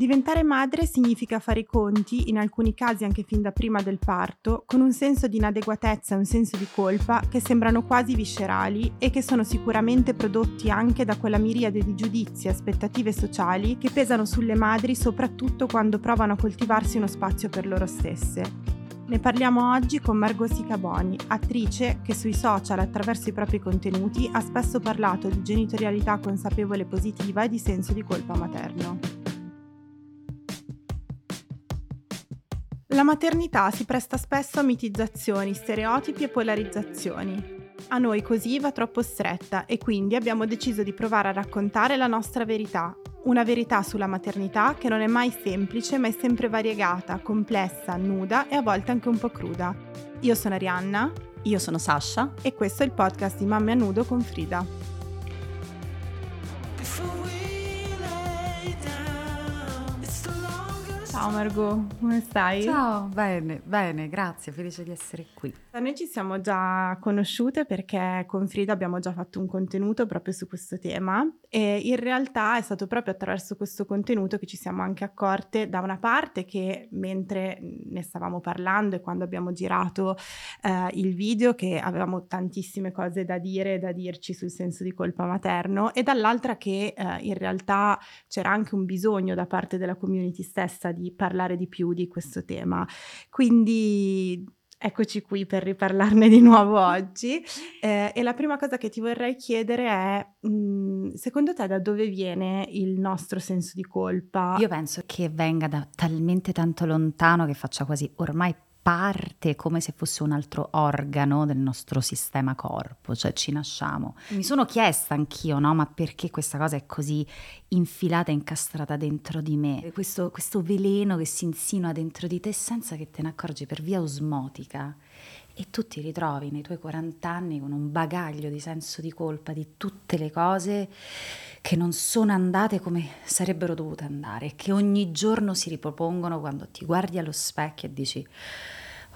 Diventare madre significa fare i conti, in alcuni casi anche fin da prima del parto, con un senso di inadeguatezza e un senso di colpa che sembrano quasi viscerali e che sono sicuramente prodotti anche da quella miriade di giudizi e aspettative sociali che pesano sulle madri soprattutto quando provano a coltivarsi uno spazio per loro stesse. Ne parliamo oggi con Margot Sicaboni, attrice che sui social attraverso i propri contenuti ha spesso parlato di genitorialità consapevole positiva e di senso di colpa materno. La maternità si presta spesso a mitizzazioni, stereotipi e polarizzazioni. A noi così va troppo stretta e quindi abbiamo deciso di provare a raccontare la nostra verità. Una verità sulla maternità che non è mai semplice ma è sempre variegata, complessa, nuda e a volte anche un po' cruda. Io sono Arianna. Io sono Sasha. E questo è il podcast di Mamme a Nudo con Frida. Ciao Margot, come stai? Ciao, bene, bene, grazie, felice di essere qui. Noi ci siamo già conosciute perché con Frida abbiamo già fatto un contenuto proprio su questo tema e in realtà è stato proprio attraverso questo contenuto che ci siamo anche accorte da una parte che mentre ne stavamo parlando e quando abbiamo girato eh, il video che avevamo tantissime cose da dire e da dirci sul senso di colpa materno e dall'altra che eh, in realtà c'era anche un bisogno da parte della community stessa di parlare di più di questo tema. Quindi eccoci qui per riparlarne di nuovo oggi. Eh, e la prima cosa che ti vorrei chiedere è, mh, mm, secondo te da dove viene il nostro senso di colpa? Io penso che venga da talmente tanto lontano che faccia quasi ormai parte come se fosse un altro organo del nostro sistema corpo, cioè ci nasciamo. Mi sono chiesta anch'io, no? Ma perché questa cosa è così infilata incastrata dentro di me? Questo, questo veleno che si insinua dentro di te senza che te ne accorgi per via osmotica e tu ti ritrovi nei tuoi 40 anni con un bagaglio di senso di colpa di tutte le cose che non sono andate come sarebbero dovute andare che ogni giorno si ripropongono quando ti guardi allo specchio e dici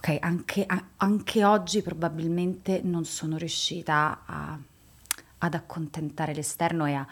ok, anche, anche oggi probabilmente non sono riuscita a, ad accontentare l'esterno e a,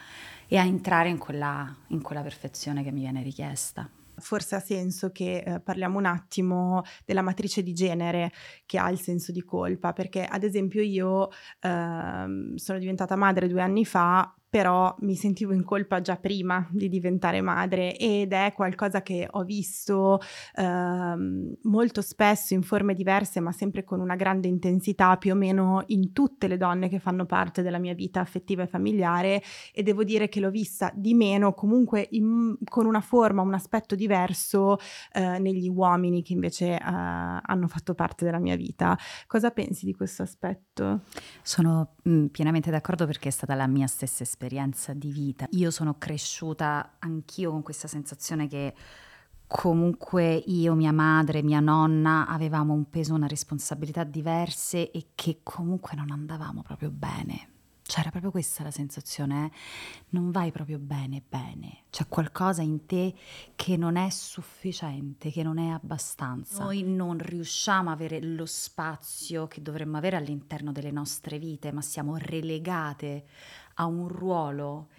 e a entrare in quella, in quella perfezione che mi viene richiesta. Forse ha senso che eh, parliamo un attimo della matrice di genere che ha il senso di colpa, perché ad esempio io eh, sono diventata madre due anni fa, però mi sentivo in colpa già prima di diventare madre ed è qualcosa che ho visto ehm, molto spesso in forme diverse ma sempre con una grande intensità più o meno in tutte le donne che fanno parte della mia vita affettiva e familiare e devo dire che l'ho vista di meno comunque in, con una forma, un aspetto diverso eh, negli uomini che invece eh, hanno fatto parte della mia vita. Cosa pensi di questo aspetto? Sono mh, mm, pienamente d'accordo perché è stata la mia stessa esperienza esperienza di vita. Io sono cresciuta anch'io con questa sensazione che comunque io, mia madre, mia nonna avevamo un peso, una responsabilità diverse e che comunque non andavamo proprio bene. C'era proprio questa la sensazione, eh? non vai proprio bene, bene. C'è qualcosa in te che non è sufficiente, che non è abbastanza. Noi non riusciamo a avere lo spazio che dovremmo avere all'interno delle nostre vite, ma siamo relegate a un ruolo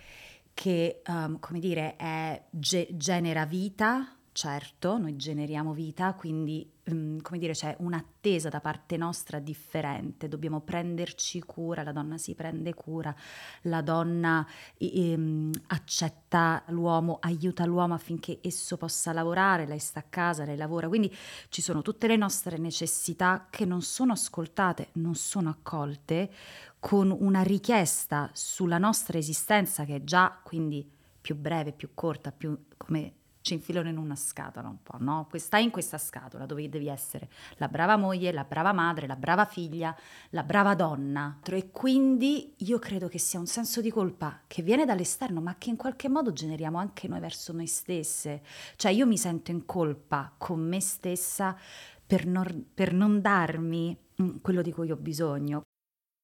che, um, come dire, è, ge- genera vita, certo, noi generiamo vita, quindi um, come dire, c'è un'attesa da parte nostra differente, dobbiamo prenderci cura, la donna si prende cura, la donna um, accetta l'uomo, aiuta l'uomo affinché esso possa lavorare, lei sta a casa, lei lavora, quindi ci sono tutte le nostre necessità che non sono ascoltate, non sono accolte, con una richiesta sulla nostra esistenza che è già quindi più breve, più corta, più come ci infilano in una scatola un po', no? Stai in questa scatola dove devi essere la brava moglie, la brava madre, la brava figlia, la brava donna. E quindi io credo che sia un senso di colpa che viene dall'esterno, ma che in qualche modo generiamo anche noi verso noi stesse. Cioè io mi sento in colpa con me stessa per non, per non darmi mm, quello di cui ho bisogno.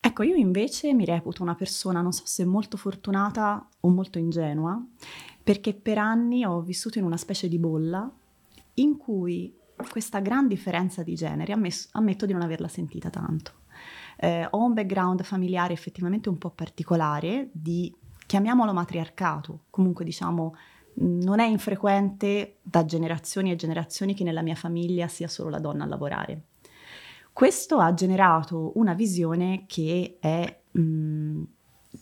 Ecco, io invece mi reputo una persona, non so se molto fortunata o molto ingenua, perché per anni ho vissuto in una specie di bolla in cui questa gran differenza di genere ammesso, ammetto di non averla sentita tanto. Eh, ho un background familiare effettivamente un po' particolare di, chiamiamolo matriarcato, comunque diciamo non è infrequente da generazioni e generazioni che nella mia famiglia sia solo la donna a lavorare. Questo ha generato una visione che è mh, mm,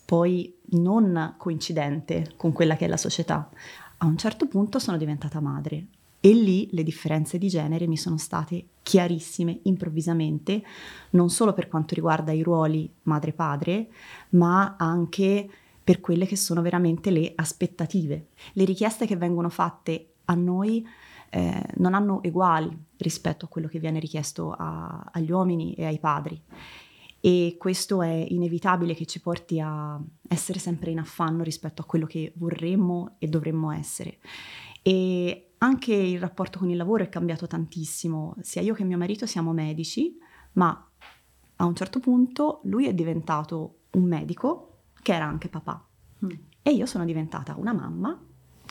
poi non coincidente con quella che è la società. A un certo punto sono diventata madre e lì le differenze di genere mi sono state chiarissime improvvisamente, non solo per quanto riguarda i ruoli madre-padre, ma anche per quelle che sono veramente le aspettative, le richieste che vengono fatte a noi eh, non hanno uguali rispetto a quello che viene richiesto a, agli uomini e ai padri. E questo è inevitabile che ci porti a essere sempre in affanno rispetto a quello che vorremmo e dovremmo essere. E anche il rapporto con il lavoro è cambiato tantissimo. Sia io che mio marito siamo medici, ma a un certo punto lui è diventato un medico che era anche papà. Mm. E io sono diventata una mamma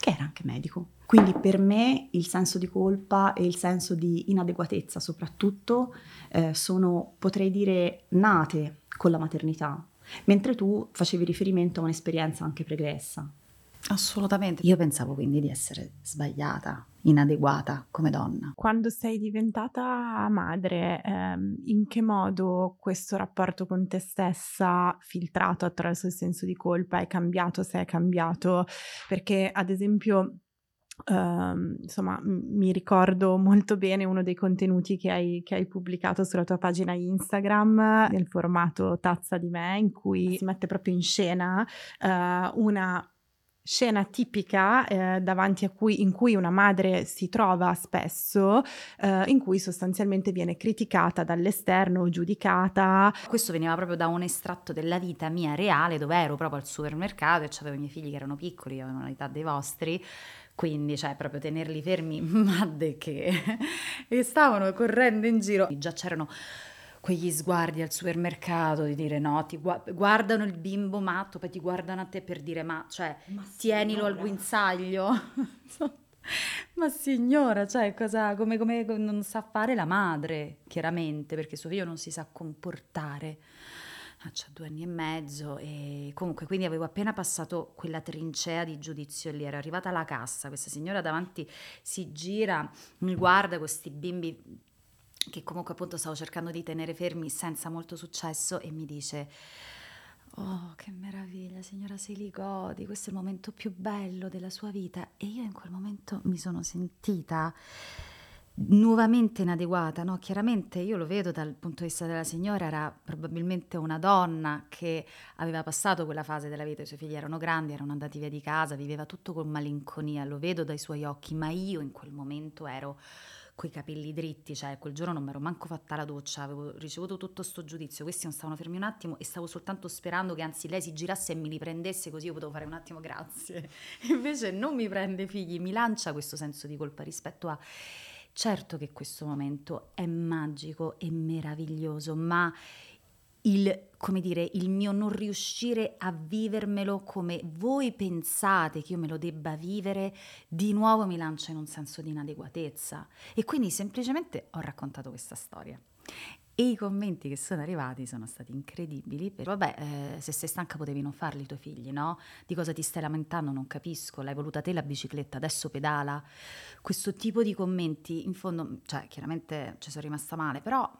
che era anche medico. Quindi per me il senso di colpa e il senso di inadeguatezza soprattutto eh, sono, potrei dire, nate con la maternità, mentre tu facevi riferimento a un'esperienza anche pregressa. Assolutamente. Io pensavo quindi di essere sbagliata, inadeguata come donna. Quando sei diventata madre, ehm, in che modo questo rapporto con te stessa, filtrato attraverso il senso di colpa, è cambiato, se è cambiato? Perché ad esempio Uh, insomma, m- mi ricordo molto bene uno dei contenuti che hai, che hai, pubblicato sulla tua pagina Instagram nel formato Tazza di me, in cui si mette proprio in scena uh, una scena tipica eh, davanti a cui, in cui una madre si trova spesso, eh, in cui sostanzialmente viene criticata dall'esterno giudicata. Questo veniva proprio da un estratto della vita mia reale, dove ero proprio al supermercato e avevo i miei figli che erano piccoli, avevano l'età dei vostri. Quindi, cioè, proprio tenerli fermi, madde che... e stavano correndo in giro. Già c'erano quegli sguardi al supermercato di dire no, ti gu- guardano il bimbo matto, poi ti guardano a te per dire ma, cioè, ma tienilo signora. al guinzaglio. ma signora, cioè, cosa, come, come non sa fare la madre, chiaramente, perché suo figlio non si sa comportare. Ah, c'ha due anni e mezzo e comunque quindi avevo appena passato quella trincea di giudizio lì, ero arrivata alla cassa, questa signora davanti si gira, mi guarda questi bimbi che comunque appunto stavo cercando di tenere fermi senza molto successo e mi dice Oh, che meraviglia, signora Siligodi, questo è il momento più bello della sua vita. E io in quel momento mi sono sentita nuovamente inadeguata, no? Chiaramente io lo vedo dal punto di vista della signora, era probabilmente una donna che aveva passato quella fase della vita, i suoi figli erano grandi, erano andati via di casa, viveva tutto con malinconia, lo vedo dai suoi occhi, ma io in quel momento ero coi capelli dritti, cioè quel giorno non mi ero manco fatta la doccia, avevo ricevuto tutto sto giudizio, questi non stavano fermi un attimo e stavo soltanto sperando che anzi lei si girasse e mi riprendesse così io potevo fare un attimo grazie. Invece non mi prende figli, mi lancia questo senso di colpa rispetto a... Certo che questo momento è magico e meraviglioso, ma il, come dire, il mio non riuscire a vivermelo come voi pensate che io me lo debba vivere, di nuovo mi lancia in un senso di inadeguatezza. E quindi semplicemente ho raccontato questa storia. E i commenti che sono arrivati sono stati incredibili. Per, vabbè, eh, se sei stanca potevi non farli i tuoi figli, no? Di cosa ti stai lamentando? Non capisco. L'hai voluta te la bicicletta, adesso pedala. Questo tipo di commenti, in fondo, cioè, chiaramente ci sono rimasta male, però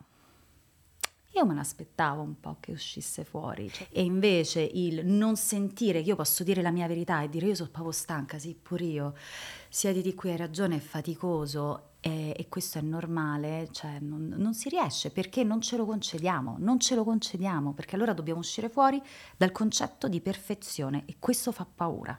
io me l'aspettavo un po' che uscisse fuori. Cioè, e invece il non sentire che io posso dire la mia verità e dire io sono proprio stanca, sì, pure io. siedi di qui, hai ragione, è faticoso e, e questo è normale, cioè non, non si riesce perché non ce lo concediamo, non ce lo concediamo perché allora dobbiamo uscire fuori dal concetto di perfezione e questo fa paura.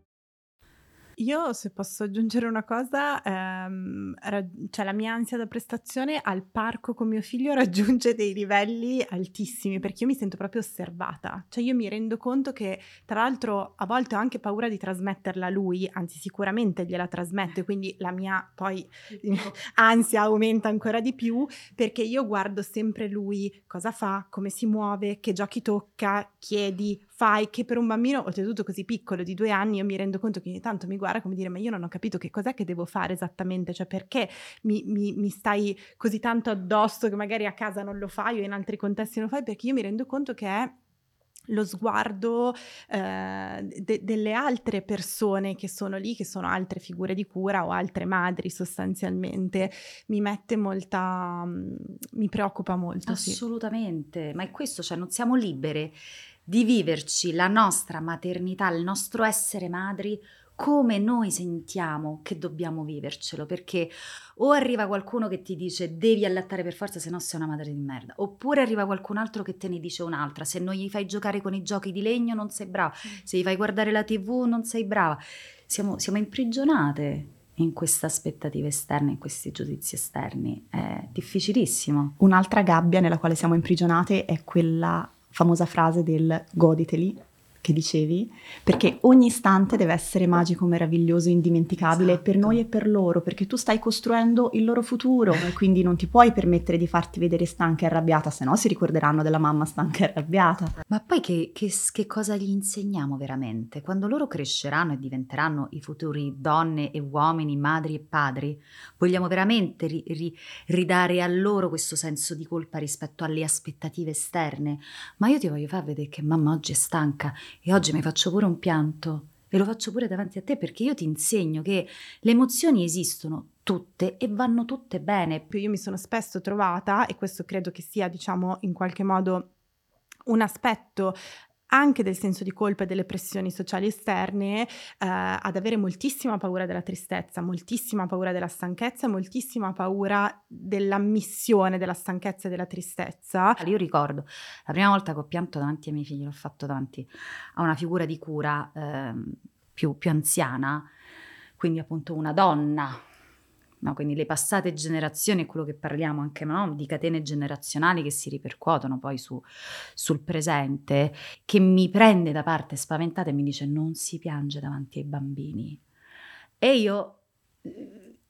Io, se posso aggiungere una cosa, ehm, ra- cioè la mia ansia da prestazione al parco con mio figlio raggiunge dei livelli altissimi perché io mi sento proprio osservata. Cioè io mi rendo conto che, tra l'altro, a volte ho anche paura di trasmetterla a lui, anzi sicuramente gliela trasmetto, quindi la mia poi ansia aumenta ancora di più perché io guardo sempre lui cosa fa, come si muove, che giochi tocca, chiedi, fai che per un bambino, oltretutto così piccolo di due anni, io mi rendo conto che ogni tanto mi guarda come dire ma io non ho capito che cos'è che devo fare esattamente, cioè perché mi, mi, mi stai così tanto addosso che magari a casa non lo fai o in altri contesti non lo fai, perché io mi rendo conto che è lo sguardo eh, de- delle altre persone che sono lì, che sono altre figure di cura o altre madri sostanzialmente, mi mette molta, mi preoccupa molto. Assolutamente, sì. ma è questo, cioè non siamo libere di viverci la nostra maternità, il nostro essere madri come noi sentiamo che dobbiamo vivercelo, perché o arriva qualcuno che ti dice devi allattare per forza, se no sei una madre di merda, oppure arriva qualcun altro che te ne dice un'altra, se non gli fai giocare con i giochi di legno non sei brava, mm. se gli fai guardare la tv non sei brava, siamo, siamo imprigionate in queste aspettative esterne, in questi giudizi esterni, è difficilissimo. Un'altra gabbia nella quale siamo imprigionate è quella famosa frase del goditeli che dicevi, perché ogni istante deve essere magico, meraviglioso, indimenticabile esatto. per noi e per loro, perché tu stai costruendo il loro futuro e quindi non ti puoi permettere di farti vedere stanca e arrabbiata, se no si ricorderanno della mamma stanca e arrabbiata. Ma poi che, che, che cosa gli insegniamo veramente? Quando loro cresceranno e diventeranno i futuri donne e uomini, madri e padri, vogliamo veramente ri, ri, ridare a loro questo senso di colpa rispetto alle aspettative esterne? Ma io ti voglio far vedere che mamma oggi è stanca e oggi mi faccio pure un pianto e lo faccio pure davanti a te perché io ti insegno che le emozioni esistono tutte e vanno tutte bene. Io mi sono spesso trovata, e questo credo che sia, diciamo, in qualche modo un aspetto anche del senso di colpa e delle pressioni sociali esterne, eh, ad avere moltissima paura della tristezza, moltissima paura della stanchezza, moltissima paura dell'ammissione della stanchezza e della tristezza. Io ricordo la prima volta che ho pianto davanti ai miei figli, l'ho fatto davanti a una figura di cura eh, più, più anziana, quindi appunto una donna no? quindi le passate generazioni, è quello che parliamo anche no? di catene generazionali che si ripercuotono poi su, sul presente, che mi prende da parte spaventata e mi dice non si piange davanti ai bambini. E io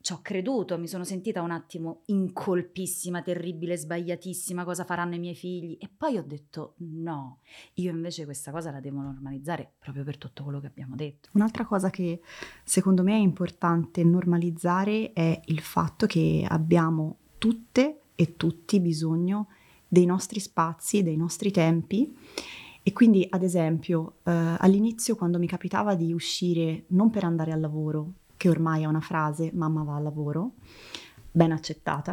ci ho creduto, mi sono sentita un attimo incolpissima, terribile, sbagliatissima, cosa faranno i miei figli? E poi ho detto no, io invece questa cosa la devo normalizzare proprio per tutto quello che abbiamo detto. Un'altra cosa che secondo me è importante normalizzare è il fatto che abbiamo tutte e tutti bisogno dei nostri spazi, dei nostri tempi. E quindi, ad esempio, eh, all'inizio quando mi capitava di uscire non per andare al lavoro, che ormai è una frase, mamma va al lavoro, ben accettata,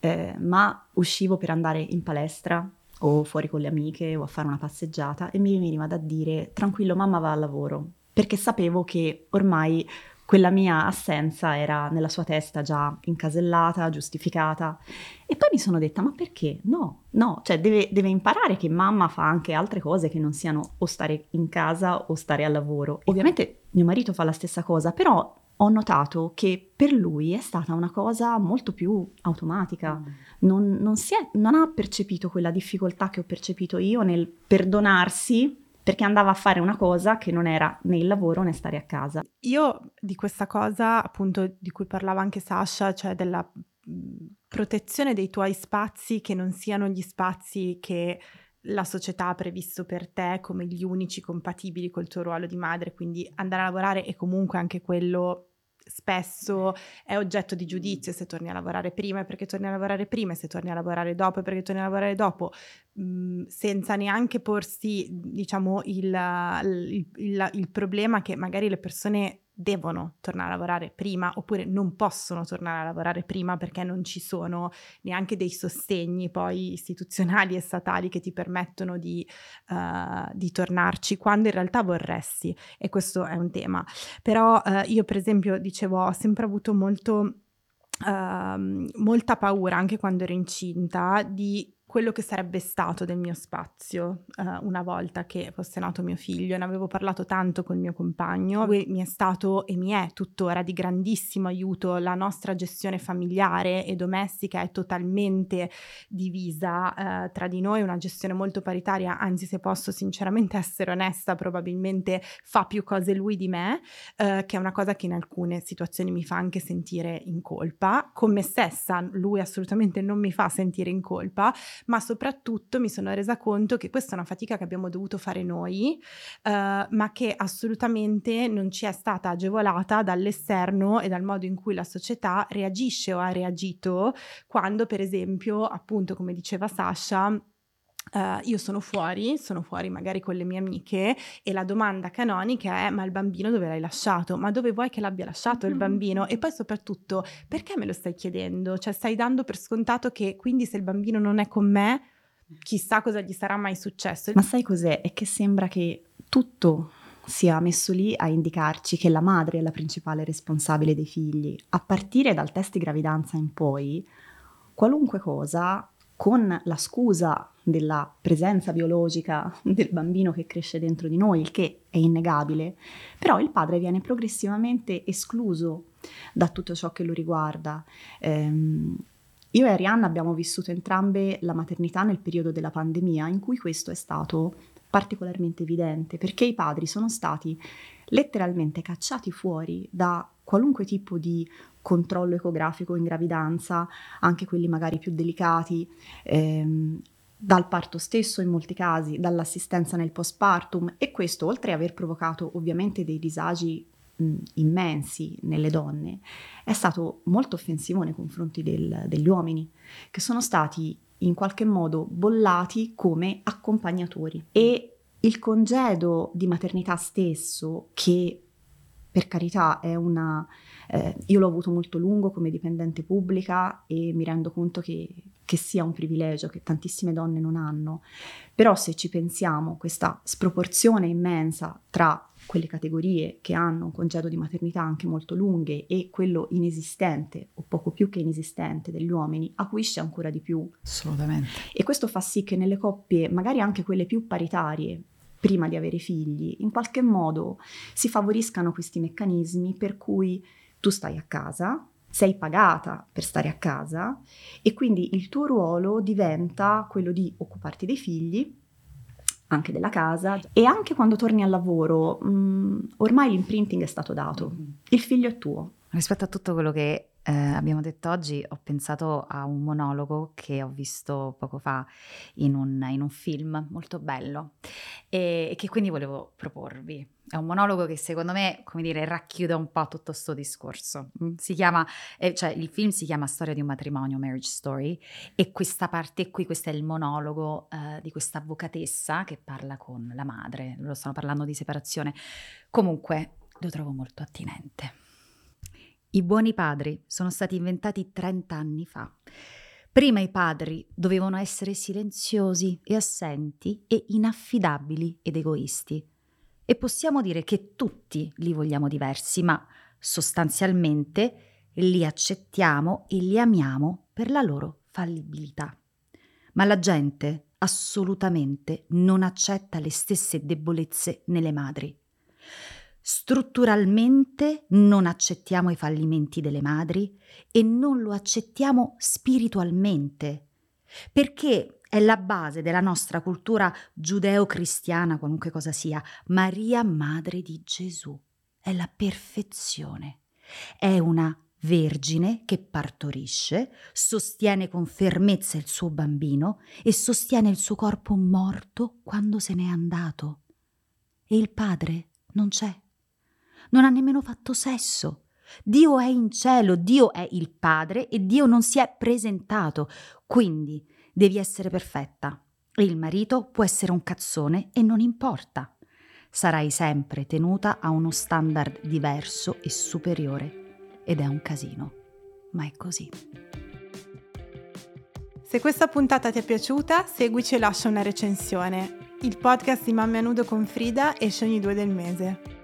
eh, ma uscivo per andare in palestra o fuori con le amiche o a fare una passeggiata e mi veniva da dire tranquillo mamma va al lavoro, perché sapevo che ormai quella mia assenza era nella sua testa già incasellata, giustificata. E poi mi sono detta, ma perché? No, no, cioè deve, deve, imparare che mamma fa anche altre cose che non siano o stare in casa o stare al lavoro. Ovviamente mio marito fa la stessa cosa, però ho notato che per lui è stata una cosa molto più automatica, mm. non, non, è, non, ha percepito quella difficoltà che ho percepito io nel perdonarsi perché andava a fare una cosa che non era né il lavoro né stare a casa. Io di questa cosa, appunto, di cui parlava anche Sasha, cioè della protezione dei tuoi spazi che non siano gli spazi che la società ha previsto per te come gli unici compatibili col tuo ruolo di madre, quindi andare a lavorare è comunque anche quello spesso è oggetto di giudizio se torni a lavorare prima è perché torni a lavorare prima e se torni a lavorare dopo è perché torni a lavorare dopo, mh, mhmm, senza neanche porsi, diciamo, il, il, il, il problema che magari le persone devono tornare a lavorare prima oppure non possono tornare a lavorare prima perché non ci sono neanche dei sostegni poi istituzionali e statali che ti permettono di, uh, di tornarci quando in realtà vorresti. E questo è un tema. Però uh, io per esempio dicevo ho sempre avuto molto Uh, molta paura anche quando ero incinta di quello che sarebbe stato del mio spazio uh, una volta che fosse nato mio figlio. Ne avevo parlato tanto con il mio compagno, Lui mi è stato e mi è tuttora di grandissimo aiuto. La nostra gestione familiare e domestica è totalmente divisa uh, tra di noi, una gestione molto paritaria, anzi se posso sinceramente essere onesta, probabilmente fa più cose lui di me, uh, che è una cosa che in alcune situazioni mi fa anche sentire in colpa. Con me stessa lui assolutamente non mi fa sentire in colpa, ma soprattutto mi sono resa conto che questa è una fatica che abbiamo dovuto fare noi, uh, ma che assolutamente non ci è stata agevolata dall'esterno e dal modo in cui la società reagisce o ha reagito quando, per esempio, appunto, come diceva Sasha, Uh, io sono fuori, sono fuori magari con le mie amiche e la domanda canonica è ma il bambino dove l'hai lasciato? Ma dove vuoi che l'abbia lasciato il bambino? E poi soprattutto perché me lo stai chiedendo? Cioè stai dando per scontato che quindi se il bambino non è con me chissà cosa gli sarà mai successo. Ma sai cos'è? È che sembra che tutto sia messo lì a indicarci che la madre è la principale responsabile dei figli. A partire dal test di gravidanza in poi, qualunque cosa con la scusa della presenza biologica del bambino che cresce dentro di noi, il che è innegabile, però il padre viene progressivamente escluso da tutto ciò che lo riguarda. Ehm, io e Arianna abbiamo vissuto entrambe la maternità nel periodo della pandemia in cui questo è stato particolarmente evidente perché i padri sono stati letteralmente cacciati fuori da qualunque tipo di controllo ecografico in gravidanza, anche quelli magari più delicati, ehm, dal parto stesso in molti casi, dall'assistenza nel postpartum e questo oltre ad aver provocato ovviamente dei disagi mh, immensi nelle donne, è stato molto offensivo nei confronti del, degli uomini che sono stati in qualche modo bollati come accompagnatori. E il congedo di maternità stesso che per carità è una eh, io l'ho avuto molto lungo come dipendente pubblica e mi rendo conto che, che sia un privilegio che tantissime donne non hanno, però se ci pensiamo, questa sproporzione immensa tra quelle categorie che hanno un congedo di maternità anche molto lunghe e quello inesistente o poco più che inesistente degli uomini acuisce ancora di più. Assolutamente. E questo fa sì che nelle coppie, magari anche quelle più paritarie, prima di avere figli, in qualche modo si favoriscano questi meccanismi per cui tu stai a casa, sei pagata per stare a casa e quindi il tuo ruolo diventa quello di occuparti dei figli, anche della casa e anche quando torni al lavoro, mh, mm, ormai l'imprinting è stato dato, il figlio è tuo. Rispetto a tutto quello che eh, abbiamo detto oggi, ho pensato a un monologo che ho visto poco fa in un, in un film molto bello e, che quindi volevo proporvi. È un monologo che secondo me, come dire, racchiude un po' tutto questo discorso. Mm, si chiama, eh, cioè il film si chiama Storia di un matrimonio, Marriage Story, e questa parte qui, questo è il monologo eh, di questa avvocatessa che parla con la madre, loro stanno parlando di separazione. Comunque, lo trovo molto attinente. I buoni padri sono stati inventati 30 anni fa. Prima i padri dovevano essere silenziosi e assenti e inaffidabili ed egoisti. E possiamo dire che tutti li vogliamo diversi, ma sostanzialmente li accettiamo e li amiamo per la loro fallibilità. Ma la gente assolutamente non accetta le stesse debolezze nelle madri. Strutturalmente non accettiamo i fallimenti delle madri e non lo accettiamo spiritualmente, perché è la base della nostra cultura giudeo-cristiana, qualunque cosa sia. Maria, madre di Gesù, è la perfezione. È una vergine che partorisce, sostiene con fermezza il suo bambino e sostiene il suo corpo morto quando se n'è andato. E il padre non c'è non ha nemmeno fatto sesso, Dio è in cielo, Dio è il Padre e Dio non si è presentato. Quindi devi essere perfetta. E il marito può essere un cazzone e non importa. Sarai sempre tenuta a uno standard diverso e superiore. Ed è un casino. Ma è così. Se questa puntata ti è piaciuta, seguici e lascia una recensione. Il podcast di Mamma a Nudo con Frida esce ogni due del mese.